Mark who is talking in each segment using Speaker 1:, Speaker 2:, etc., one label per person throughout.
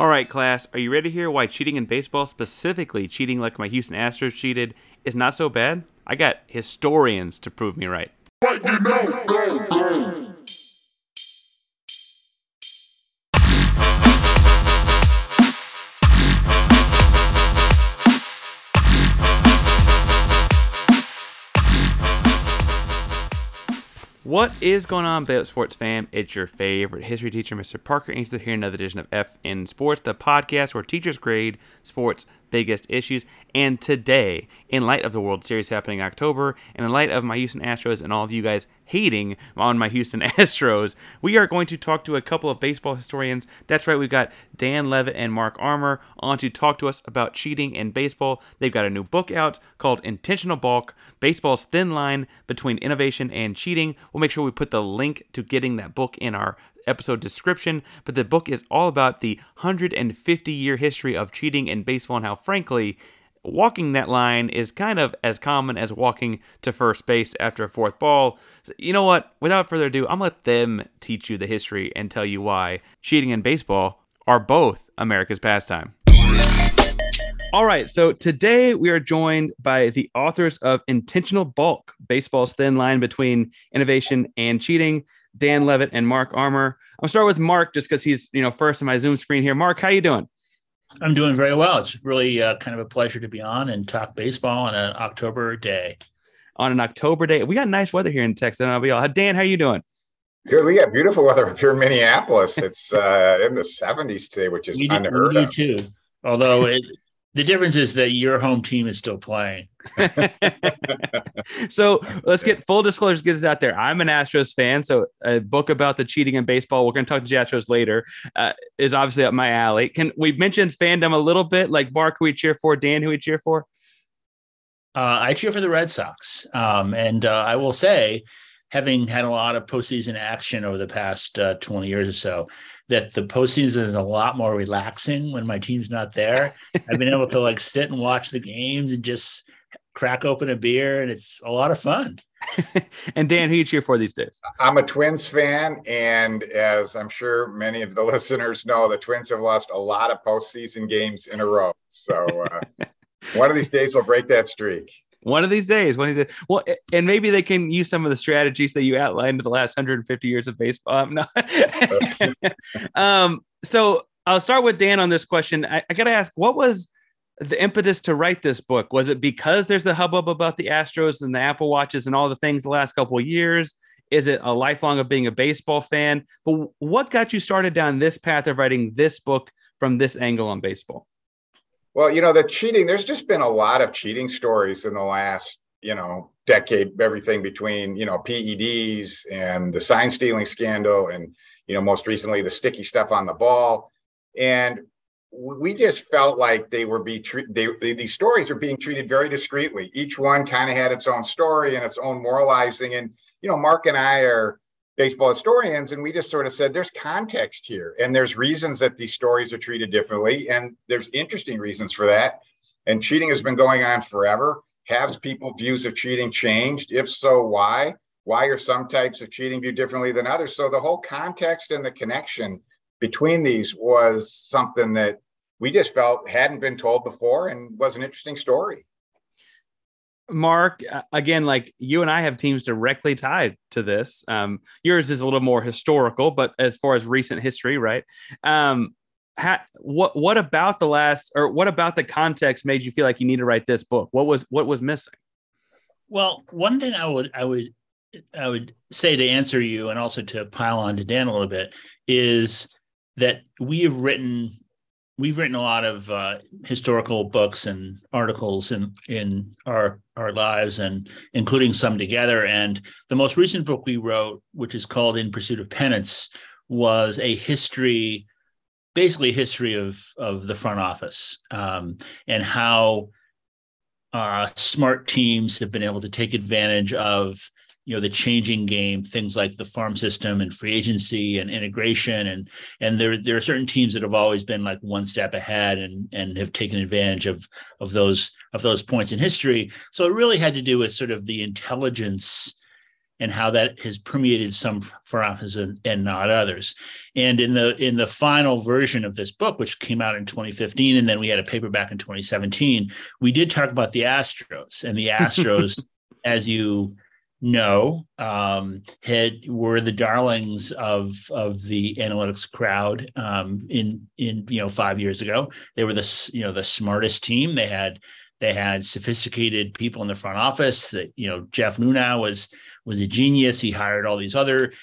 Speaker 1: All right, class, are you ready to hear why cheating in baseball, specifically cheating like my Houston Astros cheated, is not so bad? I got historians to prove me right. What is going on, Bay Sports fam? It's your favorite history teacher, Mr. Parker Ainsley, here another edition of F in Sports, the podcast where teachers grade sports biggest issues. And today, in light of the World Series happening in October, and in light of my Houston Astros and all of you guys hating on my Houston Astros, we are going to talk to a couple of baseball historians. That's right, we've got Dan Levitt and Mark Armour on to talk to us about cheating in baseball. They've got a new book out called Intentional Balk Baseball's Thin Line Between Innovation and Cheating. We'll make sure we put the link to getting that book in our episode description, but the book is all about the 150 year history of cheating in baseball and how, frankly, walking that line is kind of as common as walking to first base after a fourth ball. So, you know what? Without further ado, I'm going to let them teach you the history and tell you why cheating and baseball are both America's pastime. All right, so today we are joined by the authors of Intentional Balk Baseball's Thin Line Between Innovation and Cheating. Dan Levitt and Mark Armour. I'll start with Mark just because he's you know first in my Zoom screen here. Mark, how you doing?
Speaker 2: I'm doing very well. It's really uh, kind of a pleasure to be on and talk baseball on an October day.
Speaker 1: On an October day, we got nice weather here in Texas. And we all. Dan, how you doing?
Speaker 3: Good. We got beautiful weather up here in Minneapolis. It's uh, in the 70s today, which is
Speaker 2: We do,
Speaker 3: unheard
Speaker 2: we
Speaker 3: of.
Speaker 2: do too. Although it, the difference is that your home team is still playing.
Speaker 1: so let's get full disclosure. Get this out there. I'm an Astros fan, so a book about the cheating in baseball. We're going to talk to the Astros later. Uh, is obviously up my alley. Can we mention fandom a little bit? Like Mark, who we cheer for? Dan, who we cheer for?
Speaker 2: Uh, I cheer for the Red Sox, um, and uh, I will say, having had a lot of postseason action over the past uh, 20 years or so, that the postseason is a lot more relaxing when my team's not there. I've been able to like sit and watch the games and just crack open a beer, and it's a lot of fun.
Speaker 1: and Dan, who you cheer for these days?
Speaker 3: I'm a Twins fan, and as I'm sure many of the listeners know, the Twins have lost a lot of postseason games in a row. So uh, one of these days we'll break that streak.
Speaker 1: One of these days, one of these well, and maybe they can use some of the strategies that you outlined in the last 150 years of baseball. Um, no. um, so I'll start with Dan on this question. I, I got to ask, what was the impetus to write this book? Was it because there's the hubbub about the Astros and the Apple Watches and all the things the last couple of years? Is it a lifelong of being a baseball fan? But what got you started down this path of writing this book from this angle on baseball?
Speaker 3: Well, you know, the cheating, there's just been a lot of cheating stories in the last, you know, decade, everything between, you know, PEDs and the sign stealing scandal and, you know, most recently the sticky stuff on the ball. And we just felt like they were treated, they, they, these stories are being treated very discreetly. Each one kind of had its own story and its own moralizing. And, you know, Mark and I are baseball historians, and we just sort of said there's context here and there's reasons that these stories are treated differently. And there's interesting reasons for that. And cheating has been going on forever. Have people views of cheating changed? If so, why? Why are some types of cheating viewed differently than others? So the whole context and the connection between these was something that we just felt hadn't been told before and was an interesting story.
Speaker 1: Mark, again, like you and I have teams directly tied to this. Um, yours is a little more historical, but as far as recent history, right? Um, ha- what what about the last, or what about the context made you feel like you need to write this book? What was what was missing?
Speaker 2: Well, one thing I would I would I would say to answer you, and also to pile on to Dan a little bit, is that we have written we've written a lot of uh, historical books and articles in in our our lives and including some together. And the most recent book we wrote which is called in pursuit of pennants was a history basically history of of the front office um, and how uh, smart teams have been able to take advantage of you know the changing game things like the farm system and free agency and integration and and there there are certain teams that have always been like one step ahead and and have taken advantage of of those of those points in history so it really had to do with sort of the intelligence and how that has permeated some farms and, and not others. And in the in the final version of this book, which came out in 2015, and then we had a paperback in 2017, we did talk about the Astros and the Astros, as you no, um, had were the darlings of of the analytics crowd um, in in you know five years ago. They were the you know the smartest team. They had they had sophisticated people in the front office. That you know Jeff Luhnow was was a genius. He hired all these other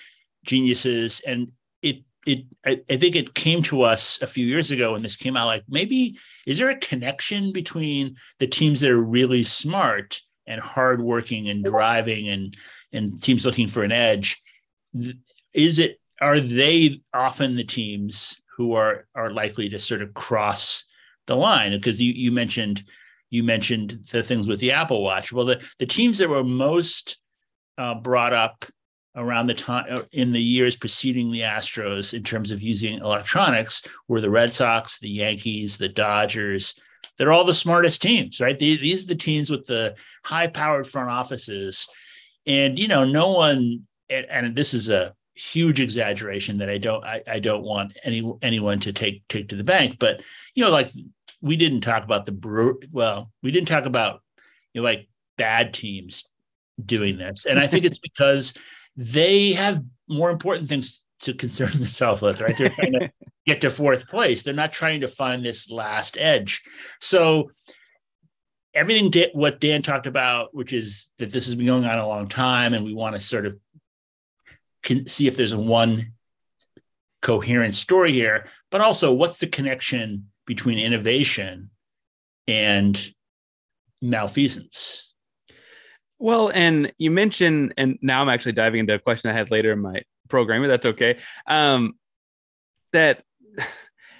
Speaker 2: geniuses, and it it I, I think it came to us a few years ago when this came out. Like maybe is there a connection between the teams that are really smart and hardworking and driving and and teams looking for an edge. Is it are they often the teams who are are likely to sort of cross the line? Because you you mentioned you mentioned the things with the Apple Watch. Well, the the teams that were most uh, brought up around the time uh, in the years preceding the Astros in terms of using electronics were the Red Sox, the Yankees, the Dodgers, they're all the smartest teams, right? These are the teams with the high powered front offices. And, you know, no one, and this is a huge exaggeration that I don't, I, I don't want any, anyone to take, take to the bank, but, you know, like we didn't talk about the brew. Well, we didn't talk about, you know, like bad teams doing this. And I think it's because they have more important things to concern themselves with, right? They're trying to get to fourth place. They're not trying to find this last edge. So everything da- what Dan talked about, which is that this has been going on a long time, and we want to sort of can see if there's a one coherent story here, but also what's the connection between innovation and malfeasance?
Speaker 1: Well, and you mentioned, and now I'm actually diving into a question I had later in my programming. That's okay. Um, that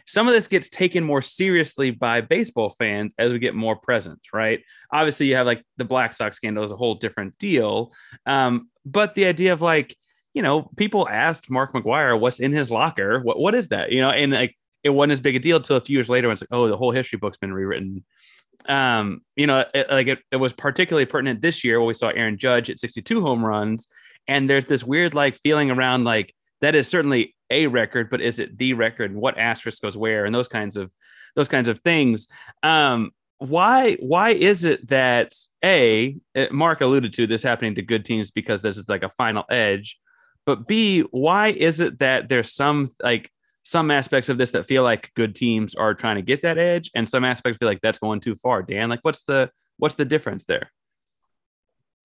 Speaker 1: some of this gets taken more seriously by baseball fans as we get more present, right? Obviously, you have like the Black Sox scandal is a whole different deal. Um, but the idea of like, you know, people asked Mark McGwire what's in his locker. What what is that? You know, and like it wasn't as big a deal until a few years later when it's like, oh, the whole history book's been rewritten. Um, you know, it, like it, it was particularly pertinent this year when we saw Aaron Judge at 62 home runs. And there's this weird like feeling around like that is certainly a record, but is it the record? And what asterisk goes where? And those kinds of those kinds of things. Um, why why is it that a uh, Mark alluded to this happening to good teams because this is like a final edge, but b why is it that there's some like some aspects of this that feel like good teams are trying to get that edge, and some aspects feel like that's going too far. Dan, like what's the what's the difference there?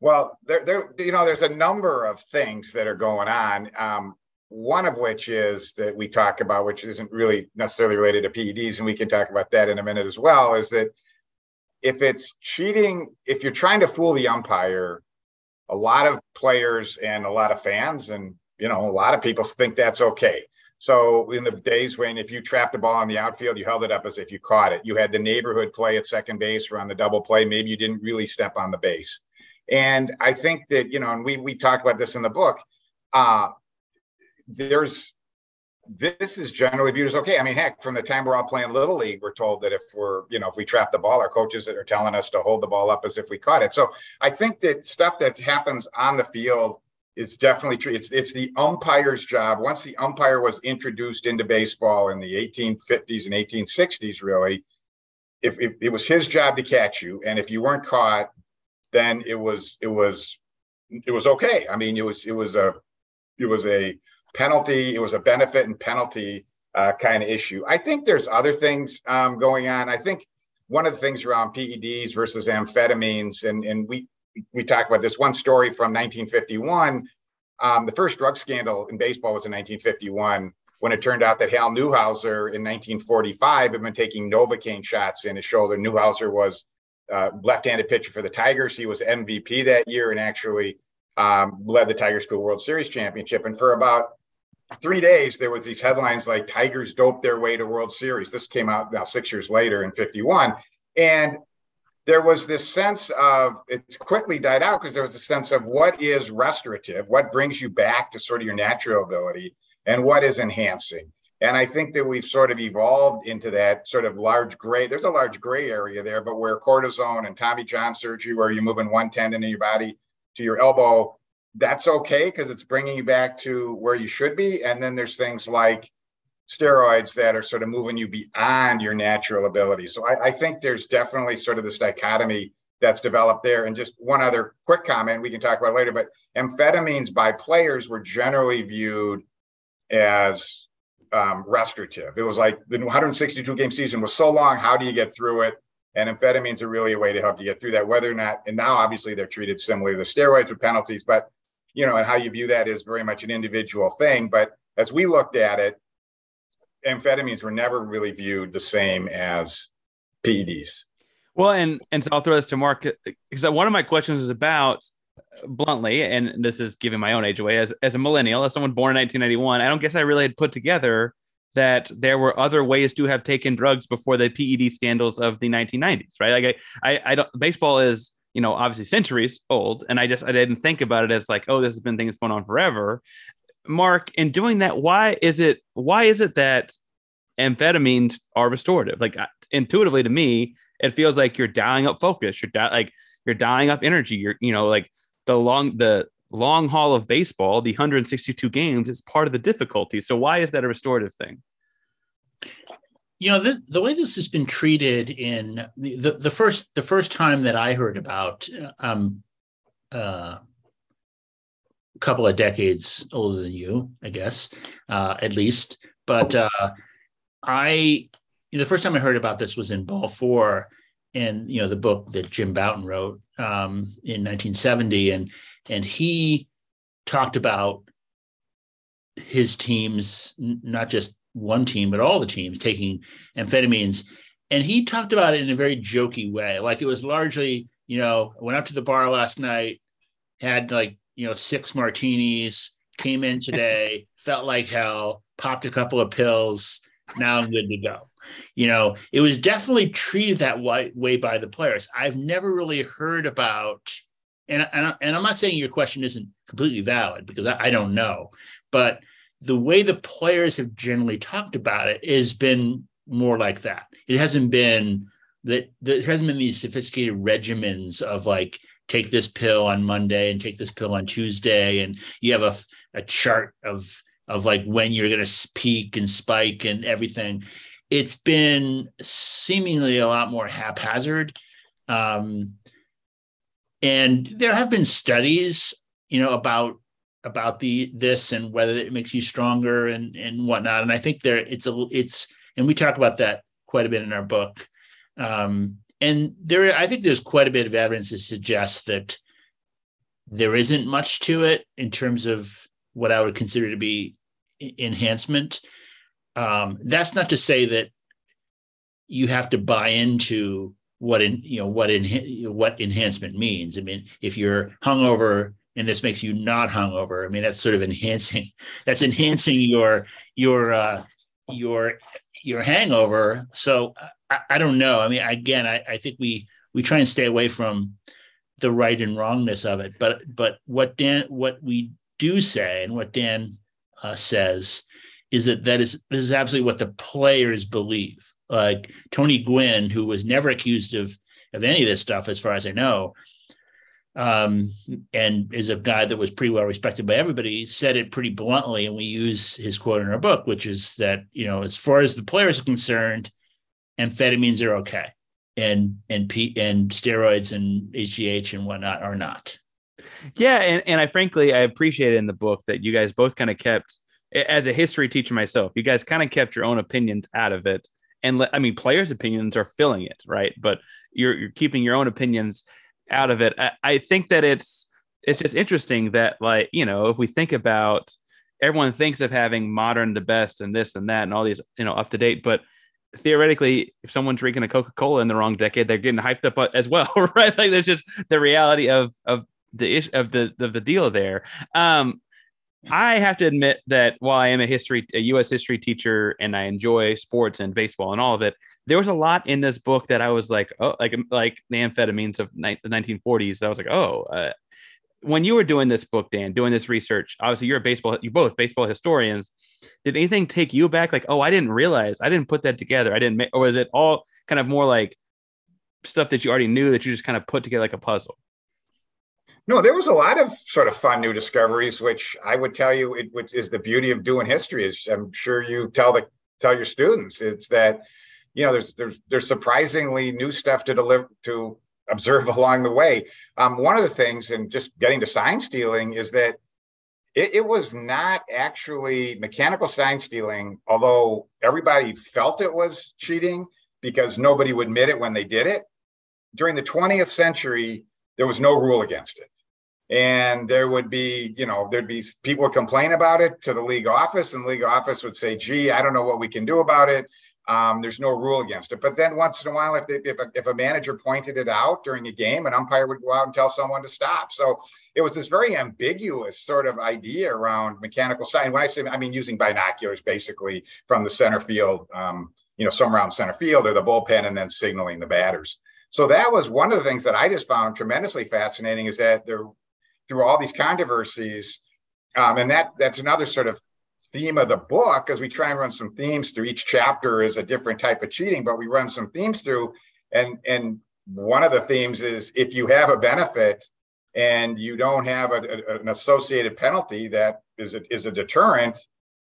Speaker 3: Well, there, there, you know, there's a number of things that are going on. Um, one of which is that we talk about, which isn't really necessarily related to PEDs, and we can talk about that in a minute as well, is that if it's cheating, if you're trying to fool the umpire, a lot of players and a lot of fans, and you know, a lot of people think that's okay. So in the days when if you trapped a ball on the outfield, you held it up as if you caught it. You had the neighborhood play at second base or on the double play. Maybe you didn't really step on the base. And I think that, you know, and we we talk about this in the book. Uh, there's this is generally viewed as okay. I mean, heck, from the time we're all playing little league, we're told that if we're, you know, if we trap the ball, our coaches are telling us to hold the ball up as if we caught it. So I think that stuff that happens on the field is definitely true. It's it's the umpire's job. Once the umpire was introduced into baseball in the 1850s and 1860s, really, if, if it was his job to catch you, and if you weren't caught, then it was it was it was okay. I mean, it was it was a it was a penalty. It was a benefit and penalty uh, kind of issue. I think there's other things um, going on. I think one of the things around PEDs versus amphetamines, and and we we talk about this one story from 1951. Um, the first drug scandal in baseball was in 1951 when it turned out that Hal Newhouser in 1945 had been taking Novocaine shots in his shoulder. Newhouser was uh, left-handed pitcher for the Tigers. He was MVP that year and actually um, led the Tigers to a World Series championship. And for about three days, there was these headlines like Tigers doped their way to World Series. This came out now six years later in 51. And there was this sense of it quickly died out because there was a sense of what is restorative, what brings you back to sort of your natural ability, and what is enhancing. And I think that we've sort of evolved into that sort of large gray. There's a large gray area there, but where cortisone and Tommy John surgery, where you're moving one tendon in your body to your elbow, that's okay because it's bringing you back to where you should be. And then there's things like steroids that are sort of moving you beyond your natural ability. So I, I think there's definitely sort of this dichotomy that's developed there. And just one other quick comment we can talk about later, but amphetamines by players were generally viewed as um, restorative. It was like the 162 game season was so long. How do you get through it? And amphetamines are really a way to help you get through that, whether or not, and now obviously they're treated similarly to steroids with penalties, but you know, and how you view that is very much an individual thing. But as we looked at it, amphetamines were never really viewed the same as PEDs.
Speaker 1: Well, and and so I'll throw this to Mark because one of my questions is about bluntly, and this is giving my own age away as as a millennial, as someone born in 1991. I don't guess I really had put together that there were other ways to have taken drugs before the PED scandals of the 1990s, right? Like I, I, I don't. Baseball is you know obviously centuries old, and I just I didn't think about it as like oh this has been things going on forever. Mark, in doing that, why is it why is it that amphetamines are restorative? Like intuitively to me, it feels like you're dialing up focus. You're di- like you're dialing up energy. You're you know like the long the long haul of baseball, the 162 games is part of the difficulty. So why is that a restorative thing?
Speaker 2: You know, the, the way this has been treated in the, the, the first the first time that I heard about um, uh, a couple of decades older than you, I guess, uh, at least. But uh, I, the first time I heard about this was in Ball Four, and you know the book that Jim Bouton wrote um, in 1970, and and he talked about his teams, not just one team, but all the teams taking amphetamines, and he talked about it in a very jokey way, like it was largely, you know, went up to the bar last night, had like you know six martinis, came in today, felt like hell, popped a couple of pills, now I'm good to go you know, it was definitely treated that way by the players. I've never really heard about, and, and, and I'm not saying your question isn't completely valid because I, I don't know, but the way the players have generally talked about it has been more like that. It hasn't been that there hasn't been these sophisticated regimens of like take this pill on Monday and take this pill on Tuesday, and you have a a chart of of like when you're going to peak and spike and everything it's been seemingly a lot more haphazard. Um, and there have been studies, you know, about about the this and whether it makes you stronger and and whatnot. And I think there it's a it's and we talk about that quite a bit in our book. Um, and there, I think there's quite a bit of evidence to suggest that there isn't much to it in terms of what I would consider to be enhancement. Um, that's not to say that you have to buy into what in you know what in what enhancement means. I mean, if you're hungover and this makes you not hungover, I mean that's sort of enhancing. That's enhancing your your uh, your your hangover. So I, I don't know. I mean, again, I, I think we we try and stay away from the right and wrongness of it. But but what Dan what we do say and what Dan uh, says is that that is this is absolutely what the players believe. Like Tony Gwynn, who was never accused of of any of this stuff, as far as I know, um, and is a guy that was pretty well respected by everybody, said it pretty bluntly, and we use his quote in our book, which is that you know, as far as the players are concerned, amphetamines are okay and and P, and steroids and HGH and whatnot are not.
Speaker 1: Yeah, and and I frankly I appreciate in the book that you guys both kind of kept as a history teacher myself, you guys kind of kept your own opinions out of it. And I mean, players' opinions are filling it, right? But you're you're keeping your own opinions out of it. I, I think that it's it's just interesting that like you know if we think about everyone thinks of having modern the best and this and that and all these you know up to date, but theoretically, if someone's drinking a Coca Cola in the wrong decade, they're getting hyped up as well, right? Like there's just the reality of of the ish of the of the deal there. Um, I have to admit that while I am a history a U.S. history teacher and I enjoy sports and baseball and all of it, there was a lot in this book that I was like, oh, like like the amphetamines of ni- the 1940s. That I was like, oh. Uh, when you were doing this book, Dan, doing this research, obviously you're a baseball, you both baseball historians. Did anything take you back? Like, oh, I didn't realize, I didn't put that together. I didn't, make, or was it all kind of more like stuff that you already knew that you just kind of put together like a puzzle?
Speaker 3: No, there was a lot of sort of fun new discoveries, which I would tell you, it, which is the beauty of doing history. Is I'm sure you tell the tell your students, it's that you know there's there's there's surprisingly new stuff to deliver to observe along the way. Um, one of the things, and just getting to sign stealing, is that it, it, was not actually mechanical sign stealing, although everybody felt it was cheating because nobody would admit it when they did it. During the 20th century, there was no rule against it. And there would be, you know, there'd be people would complain about it to the league office, and the league office would say, gee, I don't know what we can do about it. Um, there's no rule against it. But then once in a while, if, if, a, if a manager pointed it out during a game, an umpire would go out and tell someone to stop. So it was this very ambiguous sort of idea around mechanical sign. When I say, I mean using binoculars basically from the center field, um, you know, somewhere around center field or the bullpen, and then signaling the batters. So that was one of the things that I just found tremendously fascinating is that there, through all these controversies, um, and that that's another sort of theme of the book as we try and run some themes through each chapter is a different type of cheating but we run some themes through and and one of the themes is if you have a benefit and you don't have a, a, an associated penalty that is a, is a deterrent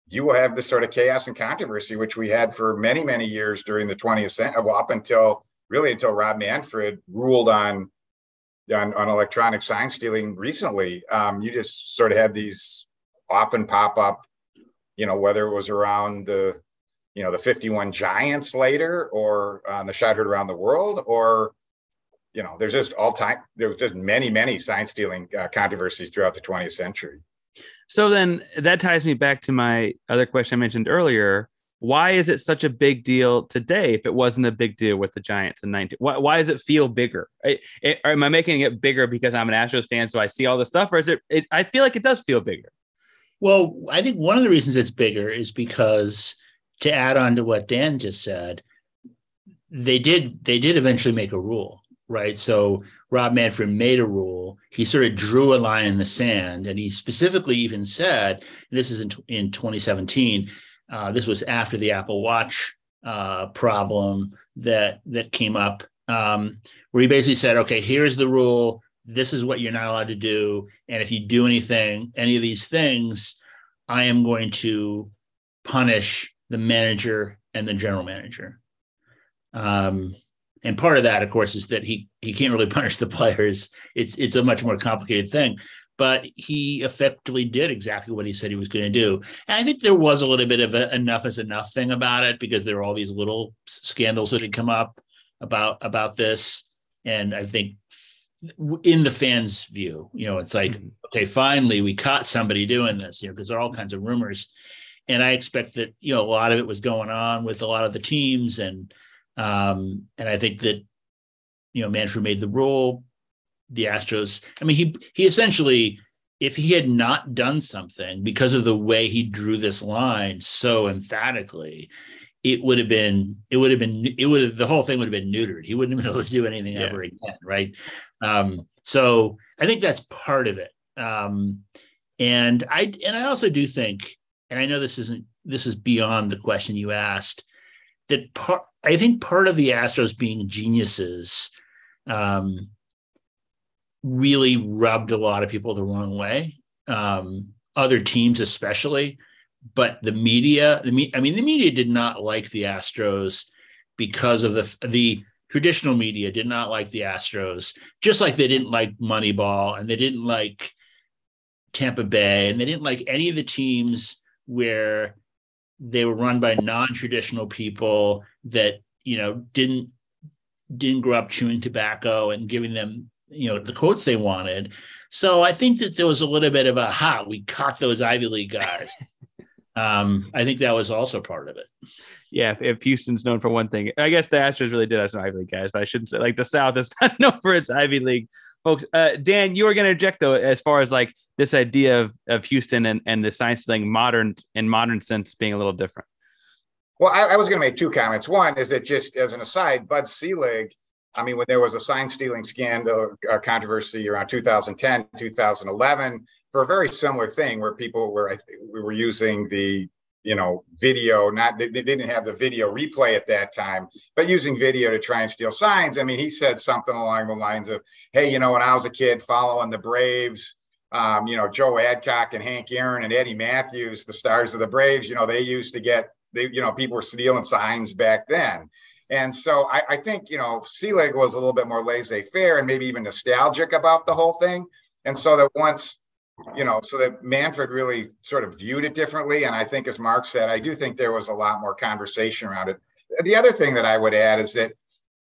Speaker 3: you will have this sort of chaos and controversy which we had for many many years during the 20th century well up until really until rob manfred ruled on on, on electronic sign stealing recently um, you just sort of had these often pop up you know, whether it was around the, you know, the 51 Giants later or on the shot heard around the world, or, you know, there's just all time, there was just many, many sign stealing uh, controversies throughout the 20th century.
Speaker 1: So then that ties me back to my other question I mentioned earlier. Why is it such a big deal today if it wasn't a big deal with the Giants in 19? Why, why does it feel bigger? It, am I making it bigger because I'm an Astros fan, so I see all this stuff, or is it, it I feel like it does feel bigger.
Speaker 2: Well, I think one of the reasons it's bigger is because to add on to what Dan just said, they did they did eventually make a rule, right? So Rob Manfred made a rule. He sort of drew a line in the sand, and he specifically even said, "This is in, in 2017. Uh, this was after the Apple Watch uh, problem that that came up, um, where he basically said, "Okay, here's the rule this is what you're not allowed to do. And if you do anything, any of these things, I am going to punish the manager and the general manager. Um, and part of that, of course, is that he he can't really punish the players. It's it's a much more complicated thing. But he effectively did exactly what he said he was going to do. And I think there was a little bit of a enough is enough thing about it because there were all these little scandals that had come up about about this. And I think in the fans' view. You know, it's like, mm-hmm. okay, finally we caught somebody doing this, you know, because there are all kinds of rumors. And I expect that, you know, a lot of it was going on with a lot of the teams. And um, and I think that, you know, Manfred made the rule. The Astros, I mean, he he essentially, if he had not done something because of the way he drew this line so emphatically, it would have been it would have been it would have the whole thing would have been neutered. He wouldn't have been able to do anything yeah. ever again, right? Um, so I think that's part of it. Um, and I and I also do think, and I know this isn't this is beyond the question you asked, that part I think part of the Astros being geniuses um, really rubbed a lot of people the wrong way. Um, other teams, especially, but the media, the me, I mean, the media did not like the Astros because of the the traditional media did not like the Astros, just like they didn't like Moneyball and they didn't like Tampa Bay and they didn't like any of the teams where they were run by non-traditional people that you know didn't didn't grow up chewing tobacco and giving them you know the quotes they wanted. So I think that there was a little bit of a ha, we caught those Ivy League guys. um, I think that was also part of it.
Speaker 1: Yeah, if, if, Houston's known for one thing, I guess the Astros really did have some Ivy League guys, but I shouldn't say like the South is not known for its Ivy League folks. Uh, Dan, you were going to object though, as far as like this idea of, of Houston and, and the science thing, modern in modern sense being a little different.
Speaker 3: Well, I, I was going to make two comments. One is that just as an aside, Bud Selig, I mean, when there was a sign stealing scandal uh, controversy around 2010, 2011, for a very similar thing where people were we were using the you know video not they, they, didn't have the video replay at that time but using video to try and steal signs. I mean he said something along the lines of hey you know when i was a kid following the braves um, you know joe adcock and hank aaron and eddie Mathews, the stars of the braves you know they used to get they you know people were stealing signs back then and so I, I think you know Selig was a little bit more laissez-faire and maybe even nostalgic about the whole thing and so that once you know, so that Manfred really sort of viewed it differently. And I think, as Mark said, I do think there was a lot more conversation around it. The other thing that I would add is that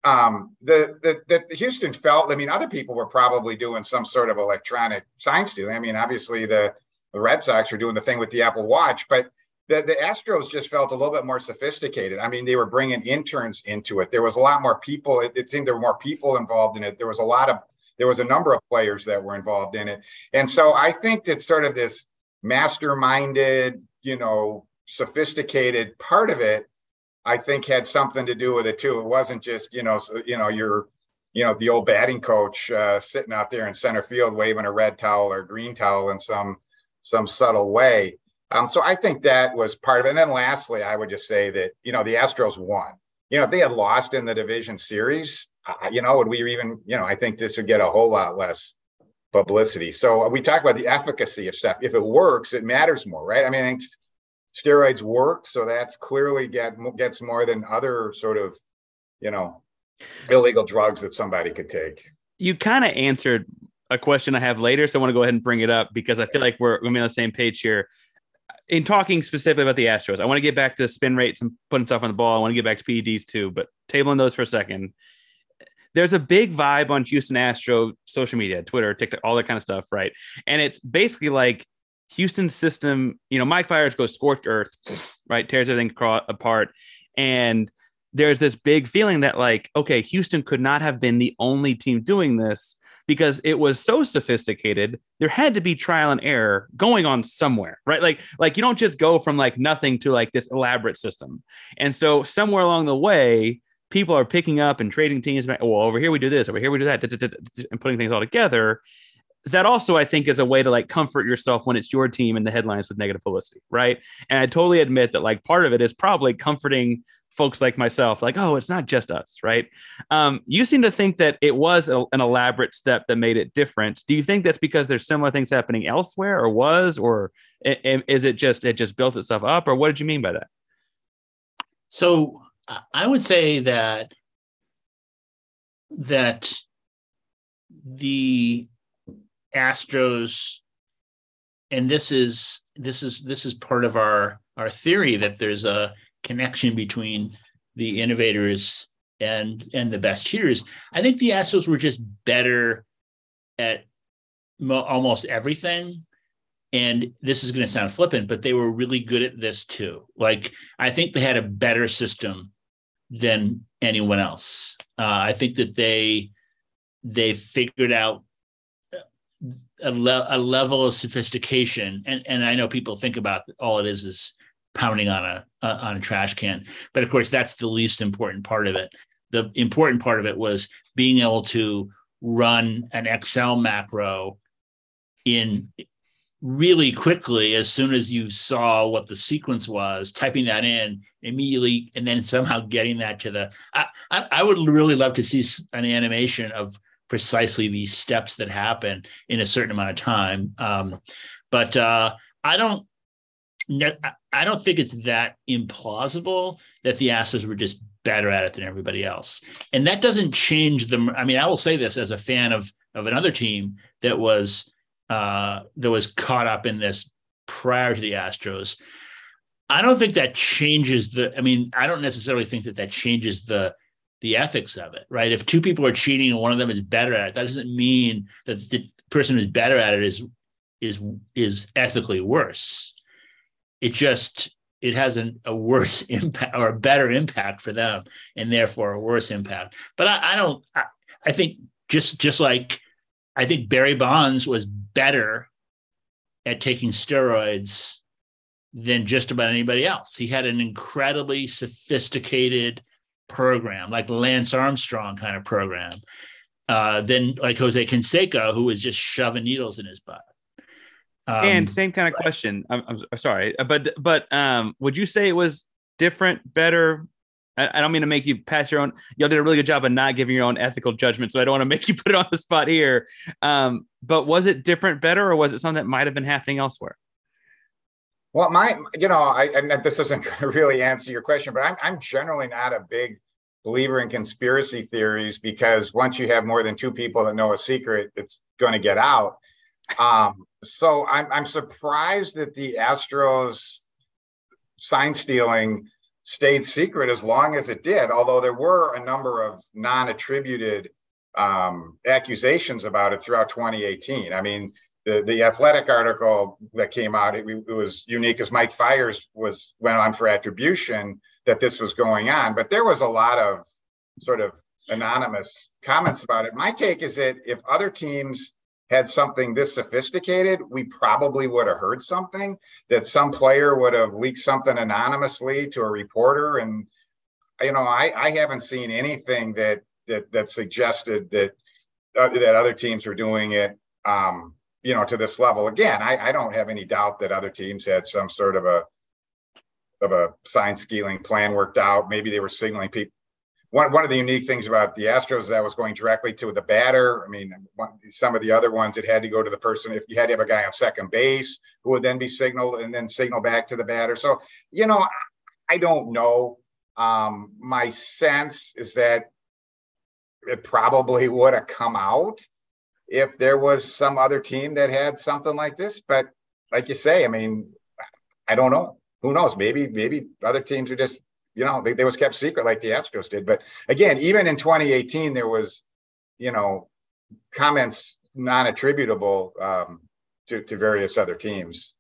Speaker 3: um, the, the that Houston felt. I mean, other people were probably doing some sort of electronic sign stealing. I mean, obviously the the Red Sox were doing the thing with the Apple Watch, but the, the Astros just felt a little bit more sophisticated. I mean, they were bringing interns into it. There was a lot more people. It, it seemed there were more people involved in it. There was a lot of there was a number of players that were involved in it. And so I think that sort of this masterminded, you know, sophisticated part of it, I think had something to do with it too. It wasn't just, you know, you know, you're, you know, the old batting coach uh, sitting out there in center field waving a red towel or green towel in some some subtle way. Um, so I think that was part of it. And then lastly, I would just say that, you know, the Astros won. You know, if they had lost in the division series, you know, would we even, you know, I think this would get a whole lot less publicity. So we talk about the efficacy of stuff. If it works, it matters more, right? I mean, I think steroids work, so that's clearly get gets more than other sort of, you know, illegal drugs that somebody could take.
Speaker 1: You kind of answered a question I have later, so I want to go ahead and bring it up because I feel like we're going to be on the same page here. In talking specifically about the Astros, I want to get back to spin rates and putting stuff on the ball. I want to get back to PEDs too, but tabling those for a second there's a big vibe on Houston Astro social media, Twitter, TikTok, all that kind of stuff, right? And it's basically like Houston's system, you know, Mike Fiers goes scorched earth, right? Tears everything apart. And there's this big feeling that, like, okay, Houston could not have been the only team doing this because it was so sophisticated there had to be trial and error going on somewhere right like like you don't just go from like nothing to like this elaborate system and so somewhere along the way people are picking up and trading teams. Well, over here we do this, over here we do that, and putting things all together. That also, I think, is a way to like comfort yourself when it's your team in the headlines with negative publicity, right? And I totally admit that like part of it is probably comforting folks like myself, like, oh, it's not just us, right? Um, you seem to think that it was a, an elaborate step that made it different. Do you think that's because there's similar things happening elsewhere, or was, or is it just it just built itself up, or what did you mean by that?
Speaker 2: So I would say that that the Astros, and this is this is this is part of our our theory that there's a connection between the innovators and and the best cheaters. I think the Astros were just better at mo- almost everything. And this is going to sound flippant, but they were really good at this too. Like I think they had a better system than anyone else. Uh, I think that they they figured out a, le- a level of sophistication, and and I know people think about all it is is pounding on a uh, on a trash can, but of course that's the least important part of it. The important part of it was being able to run an Excel macro in really quickly as soon as you saw what the sequence was typing that in immediately and then somehow getting that to the I, I, I would really love to see an animation of precisely these steps that happen in a certain amount of time um, but uh, i don't i don't think it's that implausible that the astros were just better at it than everybody else and that doesn't change them i mean i will say this as a fan of of another team that was uh, that was caught up in this prior to the Astros. I don't think that changes the. I mean, I don't necessarily think that that changes the the ethics of it, right? If two people are cheating and one of them is better at it, that doesn't mean that the person who's better at it is is is ethically worse. It just it has an, a worse impact or a better impact for them, and therefore a worse impact. But I, I don't. I, I think just just like I think Barry Bonds was better at taking steroids than just about anybody else. He had an incredibly sophisticated program, like Lance Armstrong kind of program, uh, than like Jose Canseco, who was just shoving needles in his butt.
Speaker 1: Um, and same kind of question. I'm, I'm sorry, but but um, would you say it was different, better, I, don't mean to make you pass your own. Y'all did a really good job of not giving your own ethical judgment, so I don't want to make you put it on the spot here. Um, but was it different, better, or was it something that might have been happening elsewhere?
Speaker 3: Well, my, you know, I and this isn't going to really answer your question, but I'm I'm generally not a big believer in conspiracy theories because once you have more than two people that know a secret, it's going to get out. Um, so I'm I'm surprised that the Astros sign stealing stayed secret as long as it did, although there were a number of non attributed um, accusations about it throughout 2018. I mean, the, the athletic article that came out, it, it was unique as Mike Fiers was went on for attribution that this was going on, but there was a lot of sort of anonymous comments about it. My take is that if other teams had something this sophisticated, we probably would have heard something that some player would have leaked something anonymously to a reporter. And, you know, I, I haven't seen anything that, that, that suggested that, uh, that other teams were doing it, um, you know, to this level. Again, I, I don't have any doubt that other teams had some sort of a, of a sign stealing plan worked out. Maybe they were signaling people one, one of the unique things about the Astros that was going directly to the batter. I mean, one, some of the other ones it had to go to the person. If you had to have a guy on second base who would then be signaled and then signal back to the batter. So, you know, I don't know. Um, my sense is that it probably would have come out if there was some other team that had something like this. But like you say, I mean, I don't know. Who knows? Maybe, maybe other teams are just you know, they, they was kept secret like the Astros did. But again, even in 2018, there was, you know, comments non-attributable um, to, to various other teams.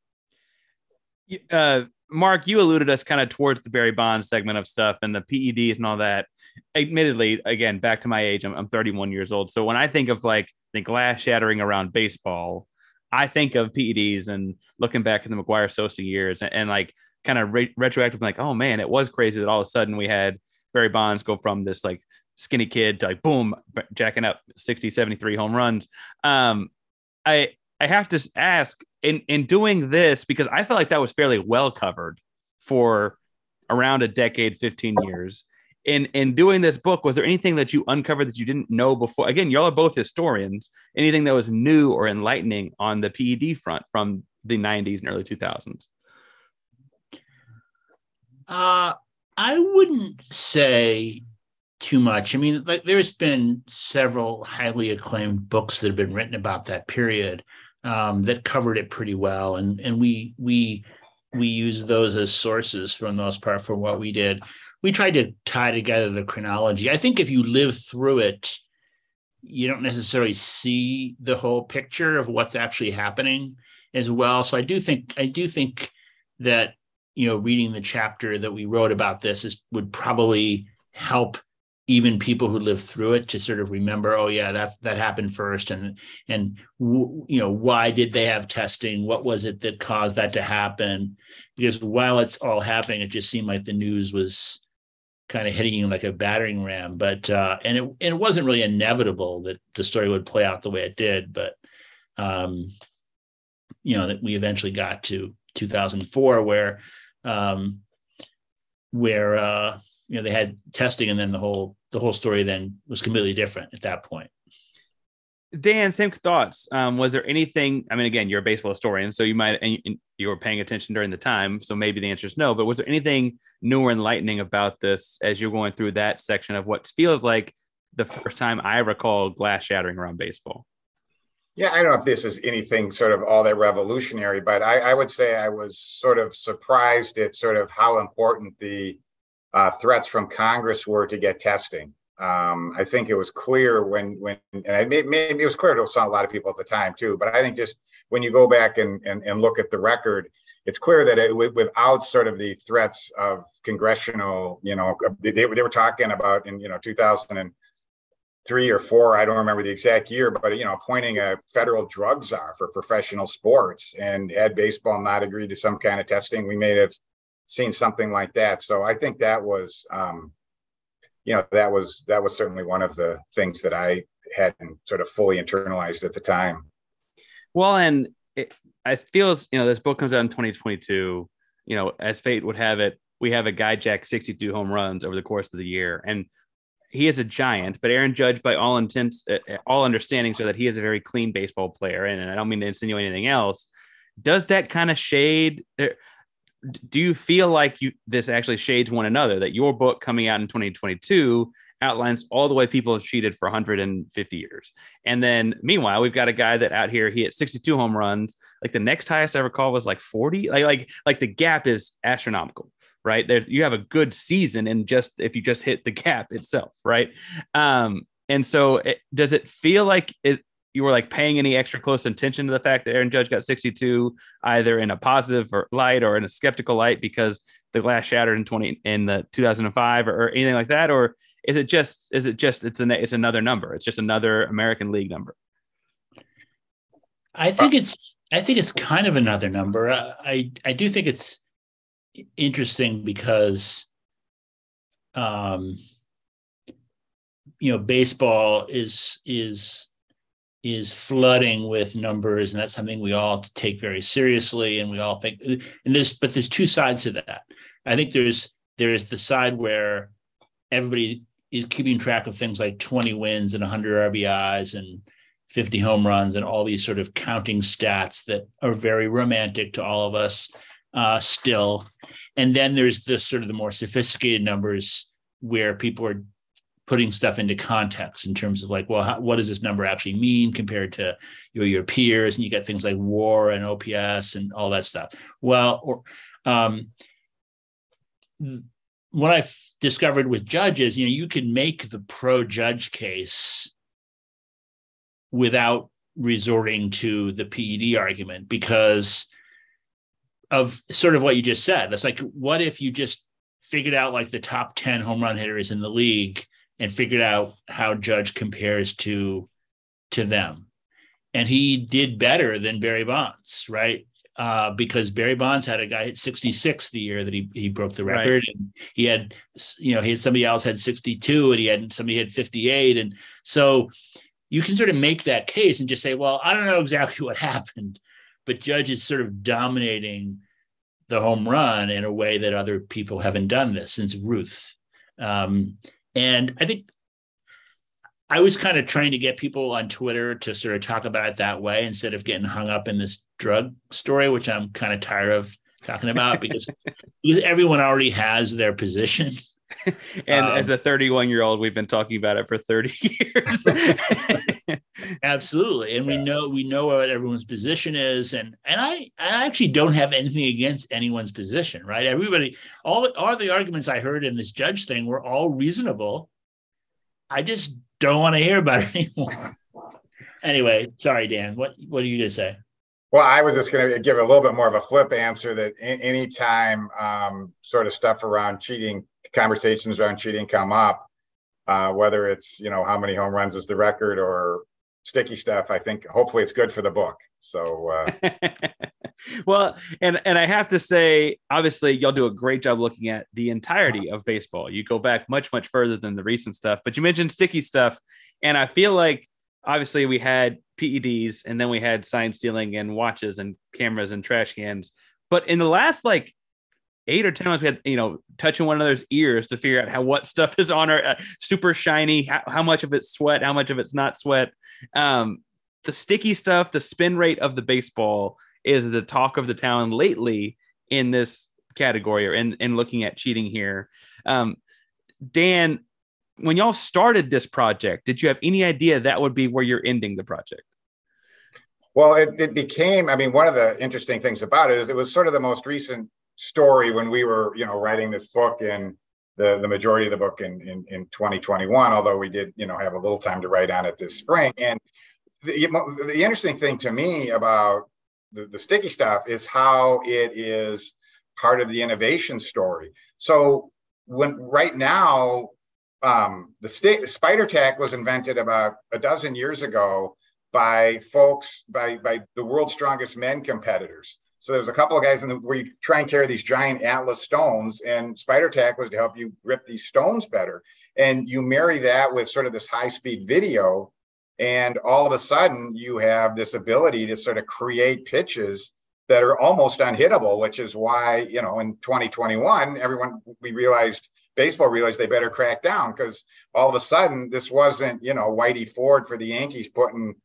Speaker 1: Uh, Mark, you alluded us kind of towards the Barry Bonds segment of stuff and the PEDs and all that. Admittedly, again, back to my age, I'm, I'm 31 years old. So when I think of like the glass shattering around baseball, I think of PEDs and looking back in the McGwire Sosa years and, and like kind of re- retroactive, like, oh man, it was crazy that all of a sudden we had Barry Bonds go from this like skinny kid to like boom, jacking up 60, 73 home runs. Um, I I have to ask in in doing this because I felt like that was fairly well covered for around a decade, 15 years. In in doing this book, was there anything that you uncovered that you didn't know before? Again, y'all are both historians. Anything that was new or enlightening on the PED front from the 90s and early 2000s?
Speaker 2: Uh, I wouldn't say too much. I mean, like there's been several highly acclaimed books that have been written about that period um, that covered it pretty well, and and we we we use those as sources for the most part for what we did. We tried to tie together the chronology. I think if you live through it, you don't necessarily see the whole picture of what's actually happening as well. So I do think I do think that you know reading the chapter that we wrote about this is would probably help even people who live through it to sort of remember oh yeah that's that happened first. And and w- you know why did they have testing? What was it that caused that to happen? Because while it's all happening it just seemed like the news was kind of hitting you like a battering ram. But uh and it and it wasn't really inevitable that the story would play out the way it did. But um you know that we eventually got to 2004 where um where uh you know they had testing and then the whole the whole story then was completely different at that point.
Speaker 1: Dan same thoughts. Um, was there anything i mean again you're a baseball historian so you might and you were paying attention during the time so maybe the answer is no but was there anything new or enlightening about this as you're going through that section of what feels like the first time i recall glass shattering around baseball
Speaker 3: yeah, I don't know if this is anything sort of all that revolutionary, but I, I would say I was sort of surprised at sort of how important the uh, threats from Congress were to get testing. Um, I think it was clear when when and I maybe it was clear to a lot of people at the time too. But I think just when you go back and and, and look at the record, it's clear that it, without sort of the threats of congressional, you know, they, they were talking about in you know 2003 or four, I don't remember the exact year, but you know, appointing a federal drug czar for professional sports, and had baseball not agreed to some kind of testing, we may have seen something like that. So I think that was, um, you know, that was that was certainly one of the things that I hadn't sort of fully internalized at the time.
Speaker 1: Well, and it, I feels you know this book comes out in 2022. You know, as fate would have it, we have a guy jack 62 home runs over the course of the year, and he is a giant. But Aaron Judge, by all intents, uh, uh all understanding, so that he is a very clean baseball player. And, I don't mean to insinuate anything else. Does that kind of shade? Uh, do you feel like you this actually shades one another that your book coming out in 2022 outlines all the way people have cheated for 150 years and then meanwhile we've got a guy that out here he hit 62 home runs like the next highest ever call was like 40 like like like the gap is astronomical right there you have a good season and just if you just hit the gap itself right um and so it, does it feel like it you were like paying any extra close attention to the fact that Aaron Judge got 62, either in a positive or light or in a skeptical light because the glass shattered in 20 in the 2005 or, or anything like that, or is it just is it just it's an it's another number? It's just another American League number.
Speaker 2: I think it's I think it's kind of another number. I I do think it's interesting because um you know baseball is is is flooding with numbers and that's something we all take very seriously and we all think and there's but there's two sides to that. I think there's there's the side where everybody is keeping track of things like 20 wins and 100 rbis and 50 home runs and all these sort of counting stats that are very romantic to all of us uh, still and then there's the sort of the more sophisticated numbers where people are putting stuff into context in terms of like, well, how, what does this number actually mean compared to your your peers? And you get things like WAR and OPS and all that stuff. Well, or um, what I've discovered with judges, you know, you can make the pro judge case without resorting to the PED argument because of sort of what you just said. It's like, what if you just figured out like the top 10 home run hitters in the league and figured out how Judge compares to to them. And he did better than Barry Bonds, right? Uh, because Barry Bonds had a guy hit 66 the year that he he broke the record, right. and he had you know he had somebody else had 62, and he had somebody had 58, and so you can sort of make that case and just say, well, I don't know exactly what happened, but Judge is sort of dominating the home run in a way that other people haven't done this since Ruth. Um, and I think I was kind of trying to get people on Twitter to sort of talk about it that way instead of getting hung up in this drug story, which I'm kind of tired of talking about because, because everyone already has their position.
Speaker 1: and um, as a 31 year old, we've been talking about it for 30 years.
Speaker 2: absolutely. And we know we know what everyone's position is. And and I I actually don't have anything against anyone's position, right? Everybody, all all the arguments I heard in this judge thing were all reasonable. I just don't want to hear about it anymore. anyway, sorry, Dan. What what are you gonna say?
Speaker 3: Well, I was just going to give a little bit more of a flip answer that anytime um, sort of stuff around cheating, conversations around cheating come up, uh, whether it's you know how many home runs is the record or sticky stuff, I think hopefully it's good for the book. So, uh...
Speaker 1: well, and and I have to say, obviously, y'all do a great job looking at the entirety of baseball. You go back much much further than the recent stuff, but you mentioned sticky stuff, and I feel like obviously we had PEDs and then we had sign stealing and watches and cameras and trash cans. But in the last like eight or ten months, we had you know touching one another's ears to figure out how what stuff is on our uh, super shiny, how, how, much of it's sweat, how much of it's not sweat. Um, the sticky stuff, the spin rate of the baseball is the talk of the town lately in this category or in, in looking at cheating here. Um, Dan, when y'all started this project, did you have any idea that would be where you're ending the project?
Speaker 3: Well, it, it became, I mean, one of the interesting things about it is it was sort of the most recent story when we were, you know, writing this book and the, the majority of the book in, in, in 2021, although we did, you know, have a little time to write on it this spring. And the, the interesting thing to me about the, the sticky stuff is how it is part of the innovation story. So when right now um, the st- spider tack was invented about a dozen years ago by folks by by the world's strongest men competitors. So there was a couple of guys in the where you try and carry these giant atlas stones, and spider tack was to help you grip these stones better. And you marry that with sort of this high speed video, and all of a sudden you have this ability to sort of create pitches that are almost unhittable, which is why you know in 2021 everyone we realized baseball realized they better crack down because all of a sudden this wasn't you know Whitey Ford for the Yankees putting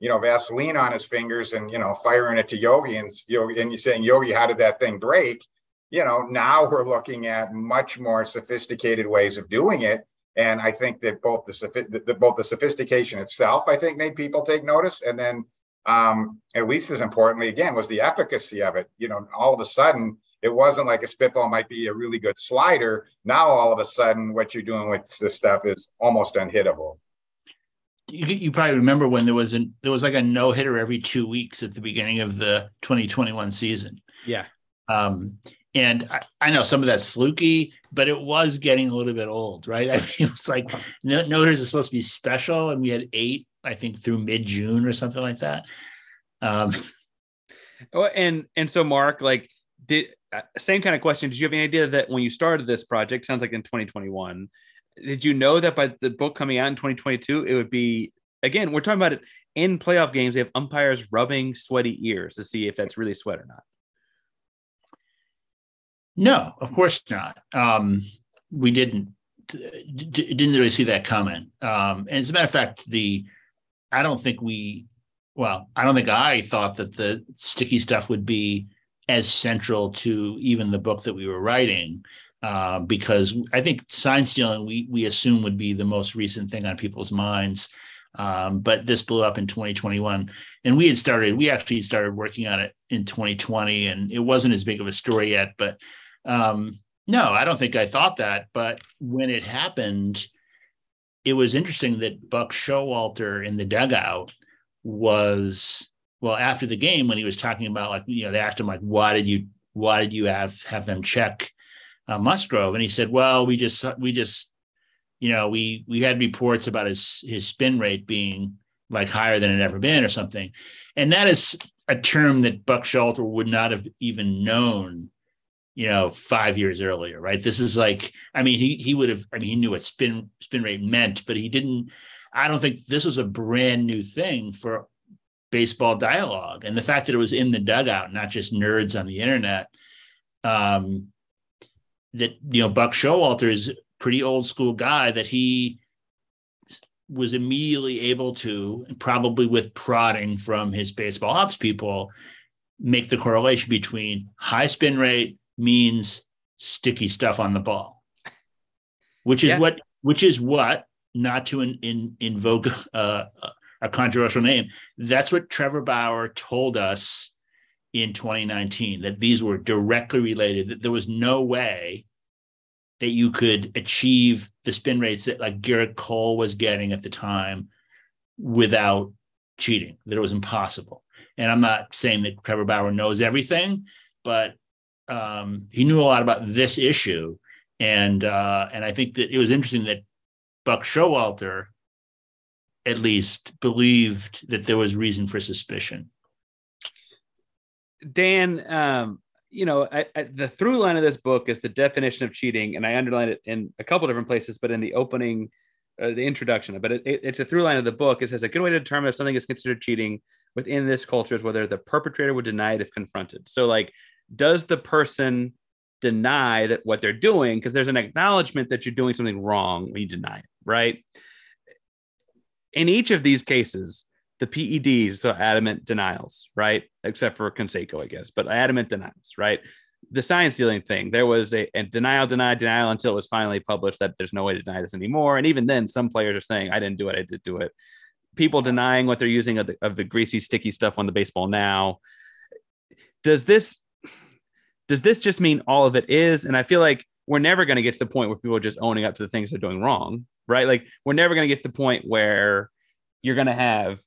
Speaker 3: you know Vaseline on his fingers and you know firing it to Yogi and Yogi and you saying Yogi how did that thing break? You know now we're looking at much more sophisticated ways of doing it. And I think that both the, the both the sophistication itself, I think, made people take notice, and then um, at least as importantly, again, was the efficacy of it. You know, all of a sudden, it wasn't like a spitball might be a really good slider. Now all of a sudden, what you're doing with this stuff is almost unhittable.
Speaker 2: You, you probably remember when there was a there was like a no hitter every two weeks at the beginning of the 2021 season.
Speaker 1: Yeah.
Speaker 2: Um, and I, I, know some of that's fluky, but it was getting a little bit old, right? I mean, it was like no, no hitters are supposed to be special, and we had eight, I think, through mid June or something like that. Um,
Speaker 1: oh, and and so Mark, like, did uh, same kind of question. Did you have any idea that when you started this project, sounds like in 2021, did you know that by the book coming out in 2022, it would be again? We're talking about it in playoff games. They have umpires rubbing sweaty ears to see if that's really sweat or not.
Speaker 2: No, of course not. Um, we didn't didn't really see that coming. Um, and as a matter of fact, the I don't think we well, I don't think I thought that the sticky stuff would be as central to even the book that we were writing. Uh, because I think sign stealing we we assume would be the most recent thing on people's minds. Um, but this blew up in 2021, and we had started. We actually started working on it in 2020, and it wasn't as big of a story yet. But um, no, I don't think I thought that. But when it happened, it was interesting that Buck Showalter in the dugout was well after the game when he was talking about like you know they asked him like why did you why did you have have them check uh, Musgrove. And he said well we just we just you know we we had reports about his his spin rate being like higher than it ever been or something. And that is a term that Buck Showalter would not have even known you know five years earlier right? This is like I mean he he would have I mean he knew what spin spin rate meant but he didn't I don't think this was a brand new thing for baseball dialogue. And the fact that it was in the dugout not just nerds on the internet um, that you know buck showalter is a pretty old school guy that he was immediately able to probably with prodding from his baseball ops people make the correlation between high spin rate means sticky stuff on the ball which is yeah. what which is what not to in, in, invoke uh, a controversial name. That's what Trevor Bauer told us in 2019 that these were directly related, that there was no way that you could achieve the spin rates that like Gerrit Cole was getting at the time without cheating, that it was impossible. And I'm not saying that Trevor Bauer knows everything, but um, he knew a lot about this issue. And uh, and I think that it was interesting that Buck Showalter at least believed that there was reason for suspicion.
Speaker 1: Dan, um, you know, I, I, the through line of this book is the definition of cheating, and I underlined it in a couple different places, but in the opening, uh, the introduction, but it, it, it's a through line of the book. It says a good way to determine if something is considered cheating within this culture is whether the perpetrator would deny it if confronted. So, like, does the person deny that what they're doing? Because there's an acknowledgement that you're doing something wrong when you deny it, right? In each of these cases, the PEDs, so adamant denials, right? Except for Canseco, I guess, but adamant denials, right? The sign stealing thing, there was a, a, denial, deny, denial until it was finally published that there's no way to deny this anymore. And even then, some players are saying, I didn't do it, I did do it. People denying what they're using of the, of the greasy, sticky stuff on the baseball now. Does this does this just mean all of it is? And I feel like we're never going to get to the point where people are just owning up to the things they're doing wrong, right? Like we're never going to get to the point where you're going to have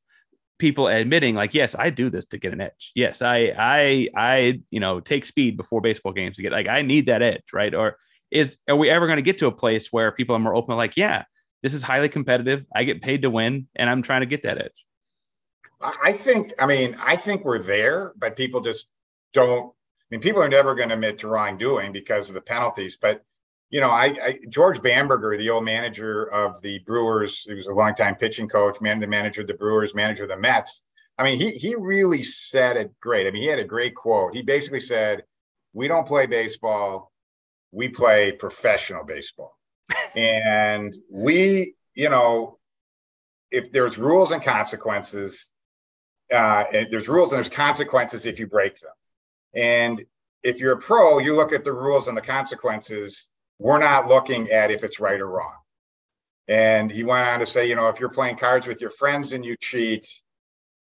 Speaker 1: people admitting like yes i do this to get an edge. Yes i i i you know take speed before baseball games to get like i need that edge right? Or is are we ever going to get to a place where people are more open like yeah this is highly competitive i get paid to win and i'm trying to get that edge?
Speaker 3: I think i mean i think we're there but people just don't i mean people are never going to admit to wrongdoing because of the penalties but you know, I, I, George Bamberger, the old manager of the Brewers, he was a longtime pitching coach, man, the manager of the Brewers, manager of the Mets. I mean, he he really said it great. I mean, he had a great quote. He basically said, "We don't play baseball, we play professional baseball, and we, you know, if there's rules and consequences, uh, there's rules and there's consequences if you break them, and if you're a pro, you look at the rules and the consequences." We're not looking at if it's right or wrong. And he went on to say, you know, if you're playing cards with your friends and you cheat,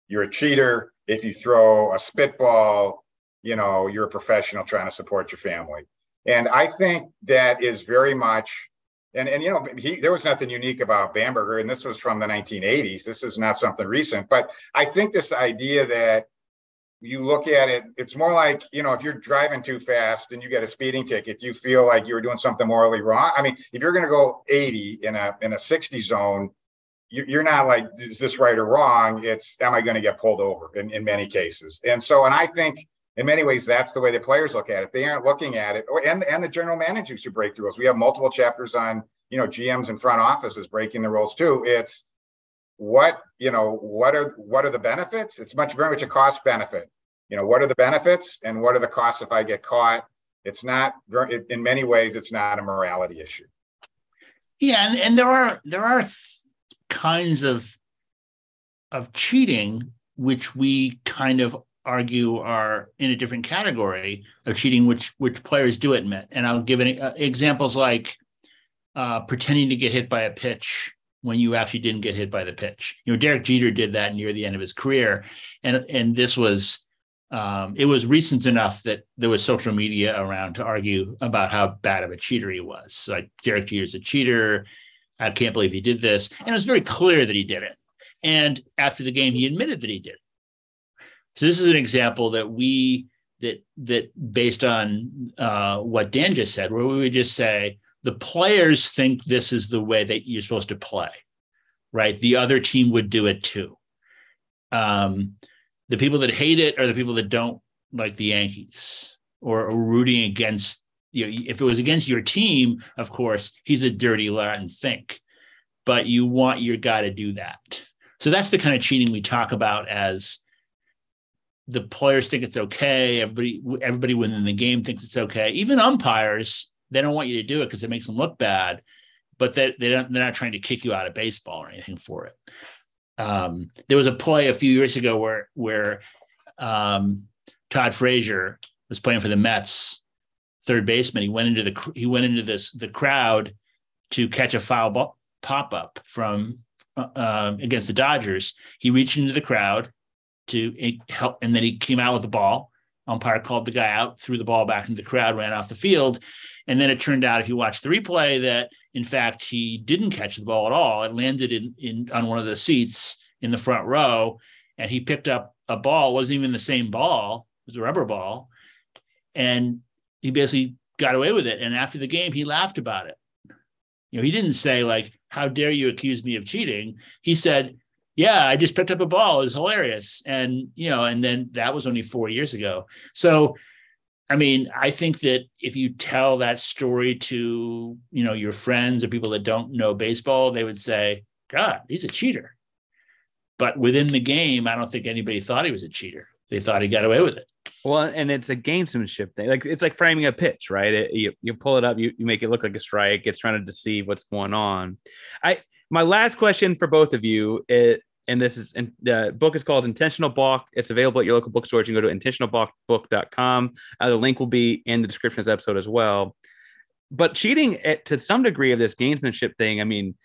Speaker 3: you're a cheater. If you throw a spitball, you know, you're a professional trying to support your family. And I think that is very much, and and you know, he, there was nothing unique about Bamberger, and this was from the 1980s. This is not something recent, but I think this idea that you look at it, it's more like, you know, if you're driving too fast and you get a speeding ticket, you feel like you were doing something morally wrong. I mean, if you're going to go 80 in a in a 60 zone, you're not like, is this right or wrong? It's, am I going to get pulled over in, in many cases? And so, and I think in many ways, that's the way the players look at it. They aren't looking at it, and, and the general managers who break the rules. We have multiple chapters on, you know, GMs and front offices breaking the rules too. It's, what you know what are what are the benefits? It's much very much a cost benefit. You know what are the benefits and what are the costs if i get caught? It's not in many ways it's not a morality issue.
Speaker 2: Yeah and, and there are there are kinds of of cheating which we kind of argue are in a different category of cheating which which players do admit. And i'll give any uh, examples like uh, pretending to get hit by a pitch when you actually didn't get hit by the pitch. You know, Derek Jeter did that near the end of his career, and and this was um, it was recent enough that there was social media around to argue about how bad of a cheater he was. So like Derek Jeter's a cheater. I can't believe he did this, and it was very clear that he did it. And after the game, he admitted that he did. So this is an example that we that that based on uh, what Dan just said, where we would just say, the players think this is the way that you're supposed to play, right? The other team would do it too. Um, the people that hate it are the people that don't like the Yankees or rooting against. You know, if it was against your team, of course, he's a dirty Latin think, but you want your guy to do that. So that's the kind of cheating we talk about as the players think it's okay. Everybody, everybody within the game thinks it's okay. Even umpires they don't want you to do it because it makes them look bad, but they, they don't, they're not trying to kick you out of baseball or anything for it. Um, there was a play a few years ago where where um, Todd Frazier was playing for the Mets, third baseman. He went into the he went into this the crowd to catch a foul ball, pop up from uh, um, against the Dodgers. He reached into the crowd to help, and then he came out with the ball. Umpire called the guy out, threw the ball back into the crowd, ran off the field, And then it turned out, if you watch the replay, that in fact he didn't catch the ball at all. It landed in, in on one of the seats in the front row, and he picked up a ball. It wasn't even the same ball; it was a rubber ball, and he basically got away with it. And after the game, he laughed about it. You know, he didn't say like, "How dare you accuse me of cheating?" He said, "Yeah, I just picked up a ball. It was hilarious." And you know, and then that was only four years ago. So I mean, I think that if you tell that story to, you know, your friends or people that don't know baseball, they would say, God, he's a cheater. But within the game, I don't think anybody thought he was a cheater. They thought he got away with it.
Speaker 1: Well, and it's a gamesmanship thing. Like it's like framing a pitch, right? It, you, you pull it up, you, you make it look like a strike. It's trying to deceive what's going on. I my last question for both of you is, and this is in, the book is called Intentional Balk. It's available at your local bookstores. You can go to intentionalbalkbook.com. Uh, the link will be in the description of this episode as well. But cheating at, to some degree of this gamesmanship thing, I mean,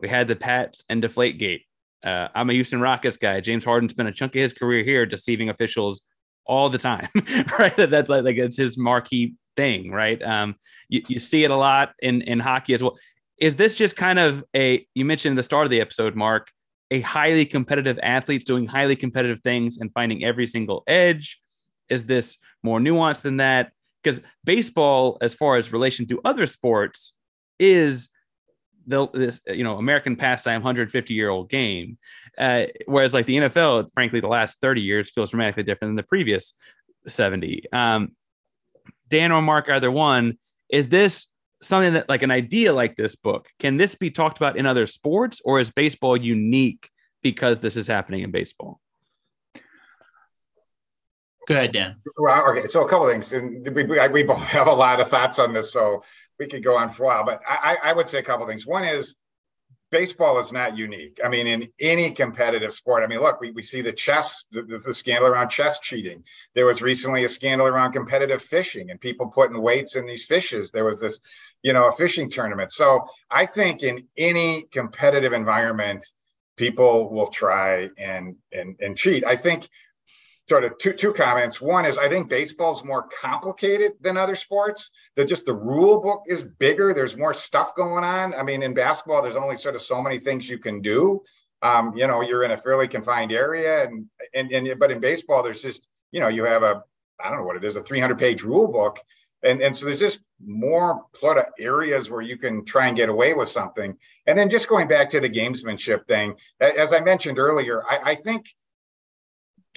Speaker 1: we had the Pats and Deflate Gate. Uh, I'm a Houston Rockets guy. James Harden spent a chunk of his career here deceiving officials all the time, right? That, that's like, like it's his marquee thing, right? Um, you, you see it a lot in in hockey as well. Is this just kind of a you mentioned the start of the episode, Mark? A highly competitive athletes doing highly competitive things and finding every single edge? Is this more nuanced than that? Because baseball, as far as relation to other sports, is the this you know American pastime 150 year old game, uh, whereas like the NFL, frankly, the last 30 years feels dramatically different than the previous 70. Um, Dan or Mark, either one, is this something that like an idea like this book can this be talked about in other sports or is baseball unique because this is happening in baseball?
Speaker 2: Go ahead dan.
Speaker 3: Well okay so a couple things and we, we both have a lot of thoughts on this so we could go on for a while but i, I would say a couple things. One is baseball is not unique. I mean, in any competitive sport, I mean, look, we, we see the chess, the, the, scandal around chess cheating. There was recently a scandal around competitive fishing and people putting weights in these fishes. There was this, you know, a fishing tournament. So I think in any competitive environment, people will try and and and cheat. I think sort of two two comments. One is I think baseball's more complicated than other sports. That just the rule book is bigger. There's more stuff going on. I mean, in basketball, there's only sort of so many things you can do. Um, you know, you're in a fairly confined area, and and and but in baseball, there's just you know you have a I don't know what it is a 300 page rule book. And, and so there's just more sort of areas where you can try and get away with something. And then just going back to the gamesmanship thing, as I mentioned earlier, I, I think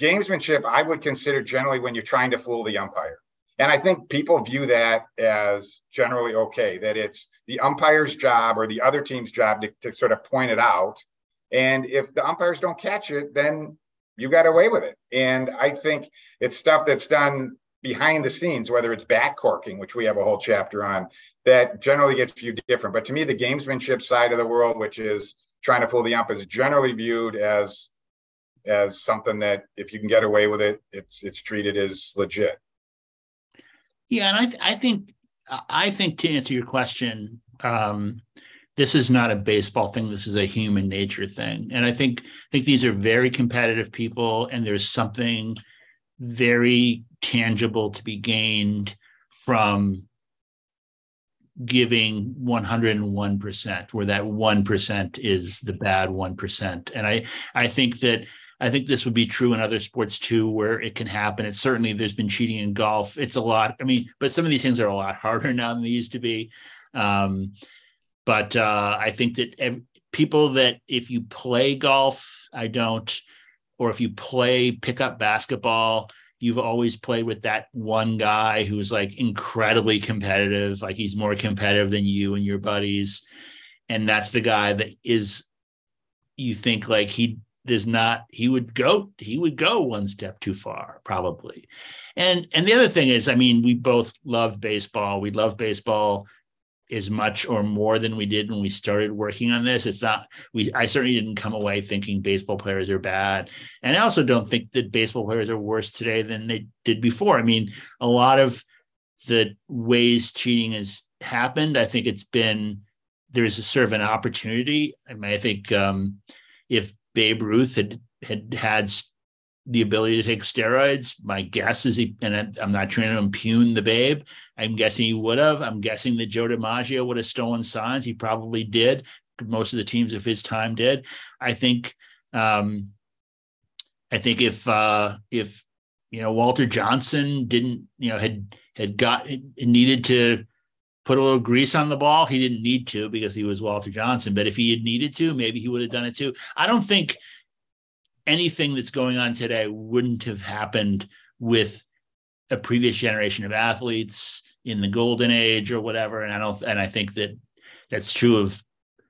Speaker 3: gamesmanship i would consider generally when you're trying to fool the umpire. And i think people view that as generally okay that it's the umpire's job or the other team's job to, to sort of point it out. And if the umpires don't catch it then you got away with it. And i think it's stuff that's done behind the scenes whether it's bat corking which we have a whole chapter on that generally gets viewed different. But to me the gamesmanship side of the world which is trying to fool the ump is generally viewed as as something that if you can get away with it, it's it's treated as legit.
Speaker 2: Yeah, and I th- I think I think to answer your question, um, this is not a baseball thing. This is a human nature thing, and I think I think these are very competitive people, and there's something very tangible to be gained from giving 101% where that 1% is the bad 1% and i i think that I think this would be true in other sports too, where it can happen. It's certainly there's been cheating in golf. It's a lot. I mean, but some of these things are a lot harder now than they used to be. Um, but uh, I think that ev- people that if you play golf, I don't, or if you play pickup basketball, you've always played with that one guy who's like incredibly competitive, like he's more competitive than you and your buddies. And that's the guy that is you think like he does not he would go he would go one step too far probably. And and the other thing is i mean we both love baseball. We love baseball as much or more than we did when we started working on this. It's not we i certainly didn't come away thinking baseball players are bad. And i also don't think that baseball players are worse today than they did before. I mean a lot of the ways cheating has happened i think it's been there's a sort of an opportunity. I mean i think um, if Babe Ruth had had had the ability to take steroids. My guess is he, and I'm not trying to impugn the babe. I'm guessing he would have. I'm guessing that Joe DiMaggio would have stolen signs. He probably did. Most of the teams of his time did. I think. Um, I think if uh, if you know Walter Johnson didn't you know had had got needed to put a little grease on the ball, he didn't need to because he was Walter Johnson. But if he had needed to, maybe he would have done it too. I don't think anything that's going on today wouldn't have happened with a previous generation of athletes in the golden age or whatever. And I don't, and I think that that's true of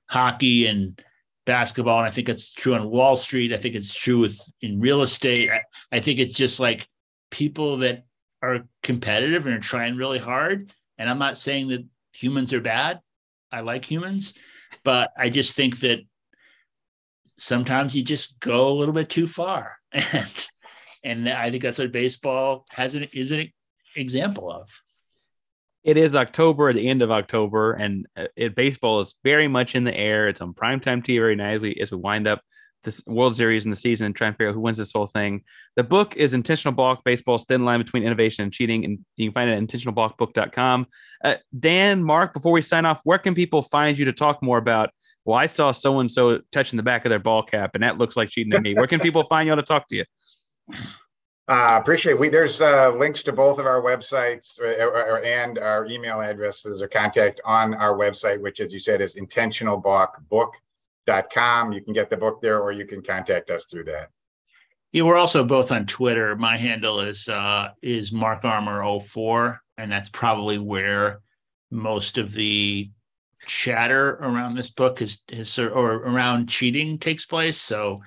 Speaker 2: hockey and basketball. And I think it's true on Wall Street. I think it's true with in real estate. I, I think it's just like people that are competitive and are trying really hard. And I'm not saying that humans are bad. I like humans, but I just think that sometimes you just go a little bit too far. And and i think that's what baseball has an is an example of.
Speaker 1: It is october the end of october and uh, it baseball is very much in the air. It's on primetime tv very nicely. As we wind up this world series in the season and try and figure out who wins this whole thing the book is intentional balk baseball's thin line between innovation and cheating and you can find it at intentionalbalkbook.com uh, dan mark before we sign off where can people find you to talk more about well, I saw so and so touching the back of their ball cap, and that looks like cheating to me. Where can people find you to talk to you?
Speaker 3: Uh, appreciate we there's uh, links to both of our websites uh, uh, and our email addresses or contact on our website, which, as you said, is intentionalbalkbook.com. You can get the book there, or you can contact us through that.
Speaker 2: Yeah, we're also both on Twitter. My handle is uh, is Mark Armour 04, and that's probably where most of the chatter around this book is is or around cheating takes place. So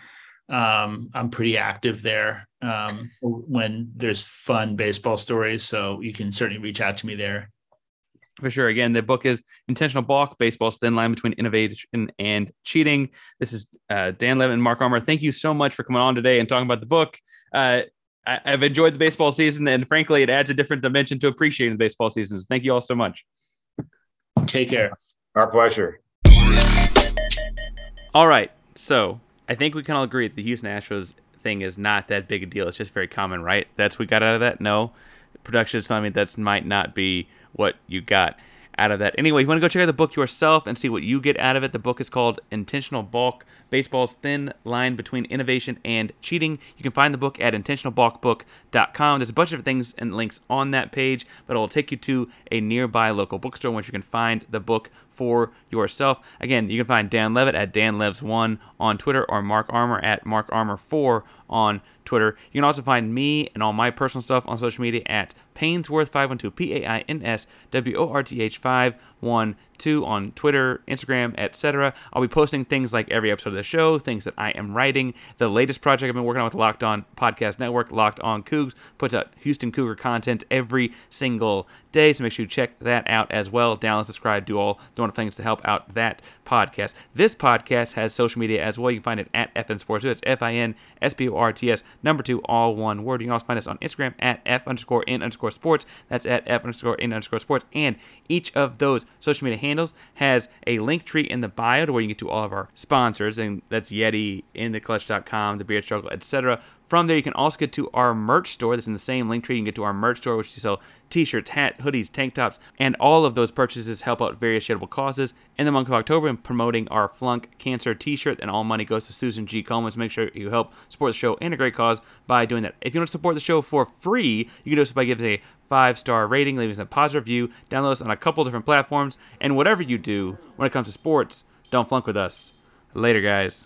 Speaker 2: um, I'm pretty active there um, when there's fun baseball stories. So you can certainly reach out to me there.
Speaker 1: For sure. Again, the book is Intentional Balk, Baseball's Thin Line Between Innovation and Cheating. This is uh, Dan Levitt and Mark Armour. Thank you so much for coming on today and talking about the book. Uh, I, have enjoyed the baseball season, and frankly, it adds a different dimension to appreciating the baseball seasons. Thank you all so much.
Speaker 2: Take care.
Speaker 3: Our pleasure.
Speaker 1: All right. So I think we can all agree that the Houston Astros thing is not that big a deal. It's just very common, right? That's what we got out of that? No. Production is telling me that might not be what you got out of that. Anyway, you want to go check out the book yourself and see what you get out of it. The book is called Intentional Balk Baseball's Thin Line Between Innovation and Cheating. You can find the book at intentionalbalkbook.com. There's a bunch of things and links on that page, but it will take you to a nearby local bookstore where you can find the book for yourself. Again, you can find Dan Levitt at danlevs1 on Twitter or Mark Armour at markarmour4 on Twitter. You can also find me and all my personal stuff on social media at Painsworth512, P A I N S W O R T H 512 on Twitter, Instagram, etc. I'll be posting things like every episode of the show, things that I am writing. The latest project I've been working on with Locked On Podcast Network, Locked On Cougs, puts out Houston Cougar content every single day. So make sure you check that out as well. Download, subscribe, do all the things to help out that podcast. This podcast has social media as well. You can find it at FN Sports. It's F I N S P O R T S, number two, all one word. You can also find us on Instagram at F underscore in underscore sports. That's at F underscore in underscore sports. And each of those social media handles has a link tree in the bio to where you get to all of our sponsors, and that's Yeti, InTheClutch.com, The Beard Struggle, etc. From there, you can also get to our merch store. That's in the same link tree. You can get to our merch store, which we sell t-shirts, hat, hoodies, tank tops, and all of those purchases help out various charitable causes. In the month of October, I'm promoting our Flunk Cancer t-shirt, and all money goes to Susan G. Komen. So make sure you help support the show and a great cause by doing that. If you want to support the show for free, you can do so by giving us a five-star rating, leaving us a positive review, download us on a couple different platforms, and whatever you do when it comes to sports, don't flunk with us. Later, guys.